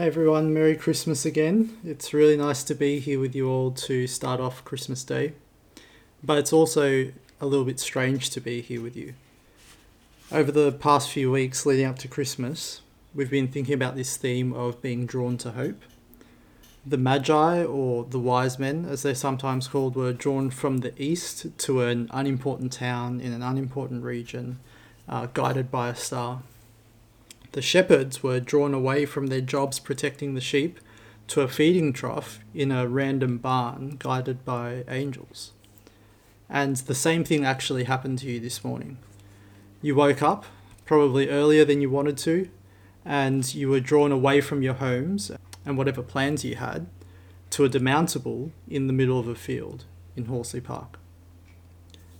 Hey everyone, Merry Christmas again. It's really nice to be here with you all to start off Christmas Day. But it's also a little bit strange to be here with you. Over the past few weeks leading up to Christmas, we've been thinking about this theme of being drawn to hope. The Magi, or the wise men as they're sometimes called, were drawn from the east to an unimportant town in an unimportant region, uh, guided by a star. The shepherds were drawn away from their jobs protecting the sheep to a feeding trough in a random barn guided by angels. And the same thing actually happened to you this morning. You woke up, probably earlier than you wanted to, and you were drawn away from your homes and whatever plans you had to a demountable in the middle of a field in Horsley Park.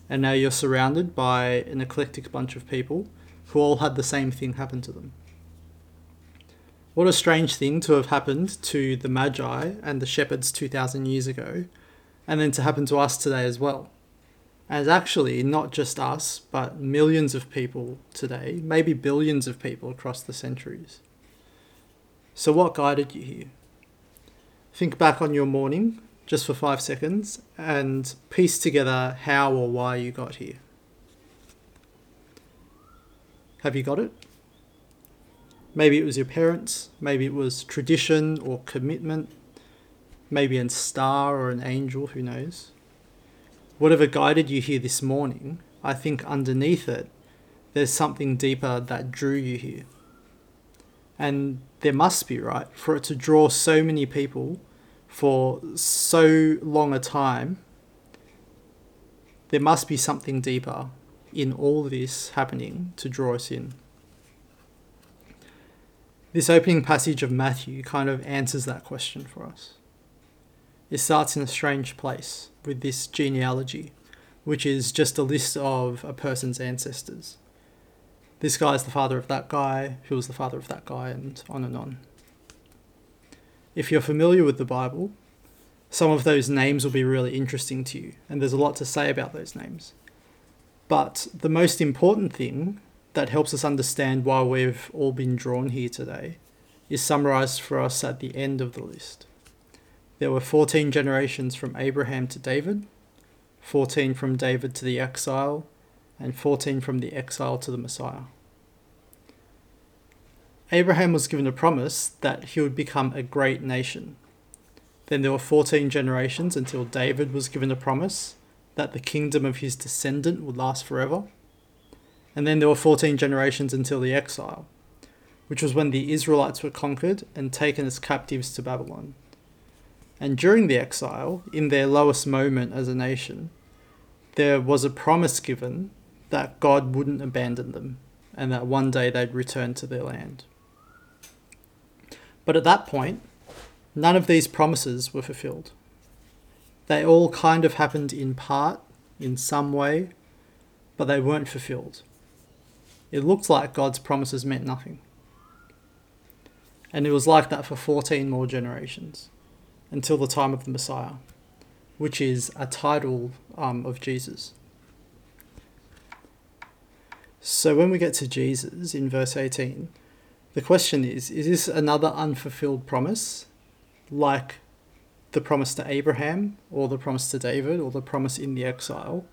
And now you're surrounded by an eclectic bunch of people who all had the same thing happen to them. What a strange thing to have happened to the Magi and the shepherds 2,000 years ago, and then to happen to us today as well. And actually, not just us, but millions of people today, maybe billions of people across the centuries. So, what guided you here? Think back on your morning, just for five seconds, and piece together how or why you got here. Have you got it? Maybe it was your parents, maybe it was tradition or commitment, maybe a star or an angel, who knows. Whatever guided you here this morning, I think underneath it, there's something deeper that drew you here. And there must be, right? For it to draw so many people for so long a time, there must be something deeper in all this happening to draw us in. This opening passage of Matthew kind of answers that question for us. It starts in a strange place with this genealogy, which is just a list of a person's ancestors. This guy is the father of that guy, who was the father of that guy, and on and on. If you're familiar with the Bible, some of those names will be really interesting to you, and there's a lot to say about those names. But the most important thing that helps us understand why we've all been drawn here today is summarized for us at the end of the list. There were 14 generations from Abraham to David, 14 from David to the exile, and 14 from the exile to the Messiah. Abraham was given a promise that he would become a great nation. Then there were 14 generations until David was given a promise that the kingdom of his descendant would last forever. And then there were 14 generations until the exile, which was when the Israelites were conquered and taken as captives to Babylon. And during the exile, in their lowest moment as a nation, there was a promise given that God wouldn't abandon them and that one day they'd return to their land. But at that point, none of these promises were fulfilled. They all kind of happened in part, in some way, but they weren't fulfilled it looked like God's promises meant nothing. And it was like that for 14 more generations until the time of the Messiah, which is a title um, of Jesus. So when we get to Jesus in verse 18, the question is is this another unfulfilled promise, like the promise to Abraham, or the promise to David, or the promise in the exile?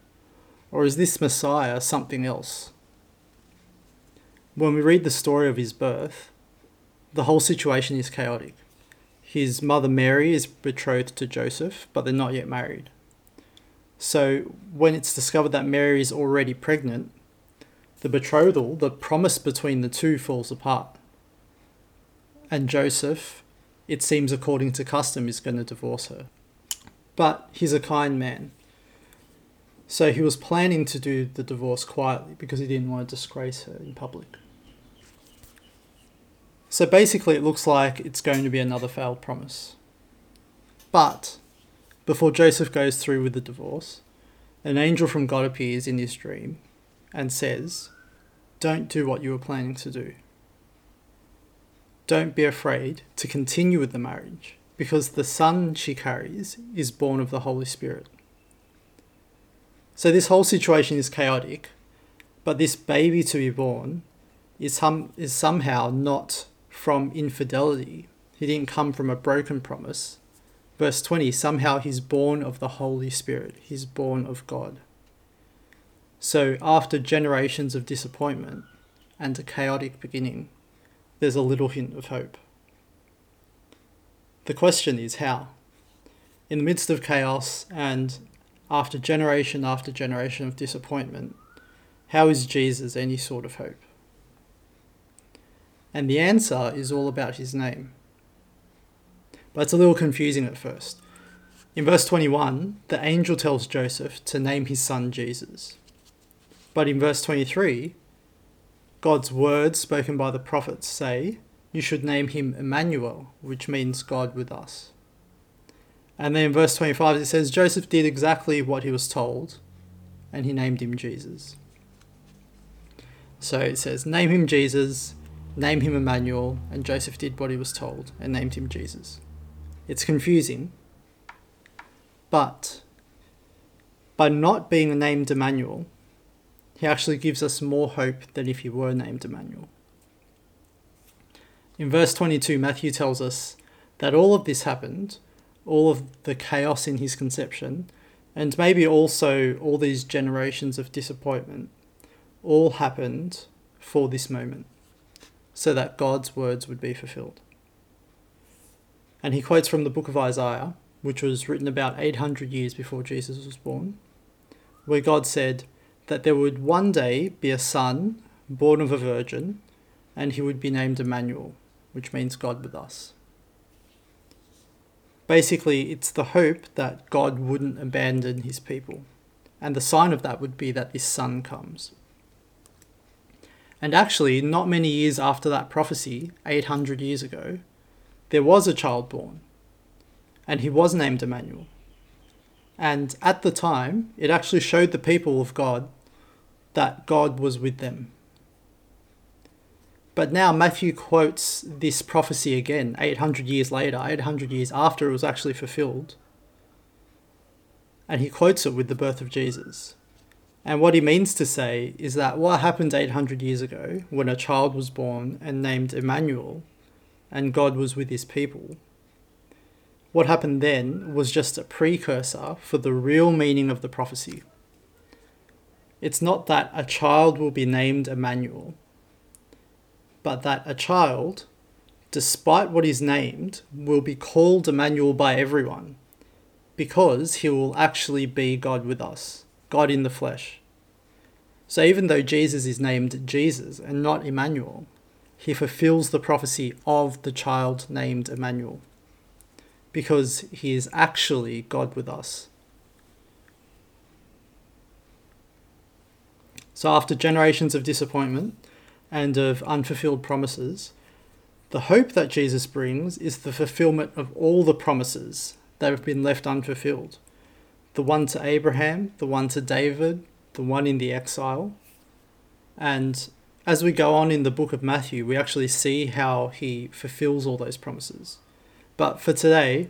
Or is this Messiah something else? When we read the story of his birth, the whole situation is chaotic. His mother Mary is betrothed to Joseph, but they're not yet married. So when it's discovered that Mary is already pregnant, the betrothal, the promise between the two, falls apart. And Joseph, it seems according to custom, is going to divorce her. But he's a kind man. So he was planning to do the divorce quietly because he didn't want to disgrace her in public. So basically, it looks like it's going to be another failed promise. But before Joseph goes through with the divorce, an angel from God appears in his dream and says, Don't do what you were planning to do. Don't be afraid to continue with the marriage, because the son she carries is born of the Holy Spirit. So this whole situation is chaotic, but this baby to be born is, hum- is somehow not from infidelity, He didn't come from a broken promise. Verse 20 somehow he's born of the Holy Spirit, he's born of God. So, after generations of disappointment and a chaotic beginning, there's a little hint of hope. The question is how? In the midst of chaos and after generation after generation of disappointment, how is Jesus any sort of hope? And the answer is all about his name. But it's a little confusing at first. In verse 21, the angel tells Joseph to name his son Jesus. But in verse 23, God's words spoken by the prophets say, You should name him Emmanuel, which means God with us. And then in verse 25 it says, Joseph did exactly what he was told, and he named him Jesus. So it says, Name him Jesus, name him Emmanuel, and Joseph did what he was told and named him Jesus. It's confusing, but by not being named Emmanuel, he actually gives us more hope than if he were named Emmanuel. In verse 22, Matthew tells us that all of this happened, all of the chaos in his conception, and maybe also all these generations of disappointment, all happened for this moment, so that God's words would be fulfilled. And he quotes from the book of Isaiah, which was written about 800 years before Jesus was born, where God said, that there would one day be a son born of a virgin, and he would be named Emmanuel, which means God with us. Basically, it's the hope that God wouldn't abandon his people, and the sign of that would be that this son comes. And actually, not many years after that prophecy, 800 years ago, there was a child born, and he was named Emmanuel. And at the time, it actually showed the people of God that God was with them. But now Matthew quotes this prophecy again, 800 years later, 800 years after it was actually fulfilled. And he quotes it with the birth of Jesus. And what he means to say is that what happened 800 years ago when a child was born and named Emmanuel and God was with his people, what happened then was just a precursor for the real meaning of the prophecy. It's not that a child will be named Emmanuel, but that a child, despite what is named, will be called Emmanuel by everyone because he will actually be God with us, God in the flesh. So even though Jesus is named Jesus and not Emmanuel, he fulfills the prophecy of the child named Emmanuel because he is actually God with us. So, after generations of disappointment and of unfulfilled promises, the hope that Jesus brings is the fulfillment of all the promises that have been left unfulfilled the one to Abraham, the one to David, the one in the exile. And as we go on in the book of Matthew, we actually see how he fulfills all those promises. But for today,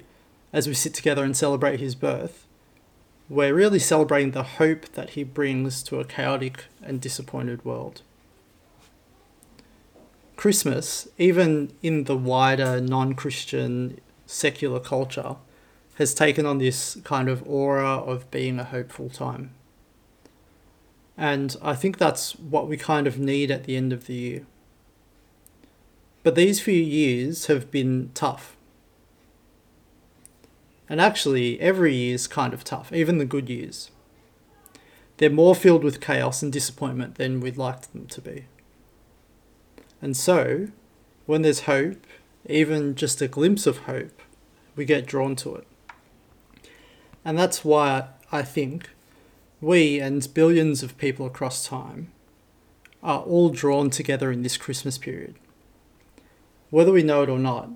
as we sit together and celebrate his birth, we're really celebrating the hope that he brings to a chaotic and disappointed world. Christmas, even in the wider non Christian secular culture, has taken on this kind of aura of being a hopeful time. And I think that's what we kind of need at the end of the year. But these few years have been tough. And actually, every year is kind of tough, even the good years. They're more filled with chaos and disappointment than we'd like them to be. And so, when there's hope, even just a glimpse of hope, we get drawn to it. And that's why I think we and billions of people across time are all drawn together in this Christmas period. Whether we know it or not,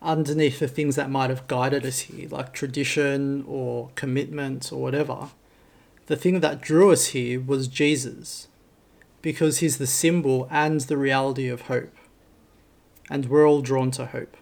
underneath the things that might have guided us here, like tradition or commitment or whatever, the thing that drew us here was Jesus, because he's the symbol and the reality of hope. And we're all drawn to hope.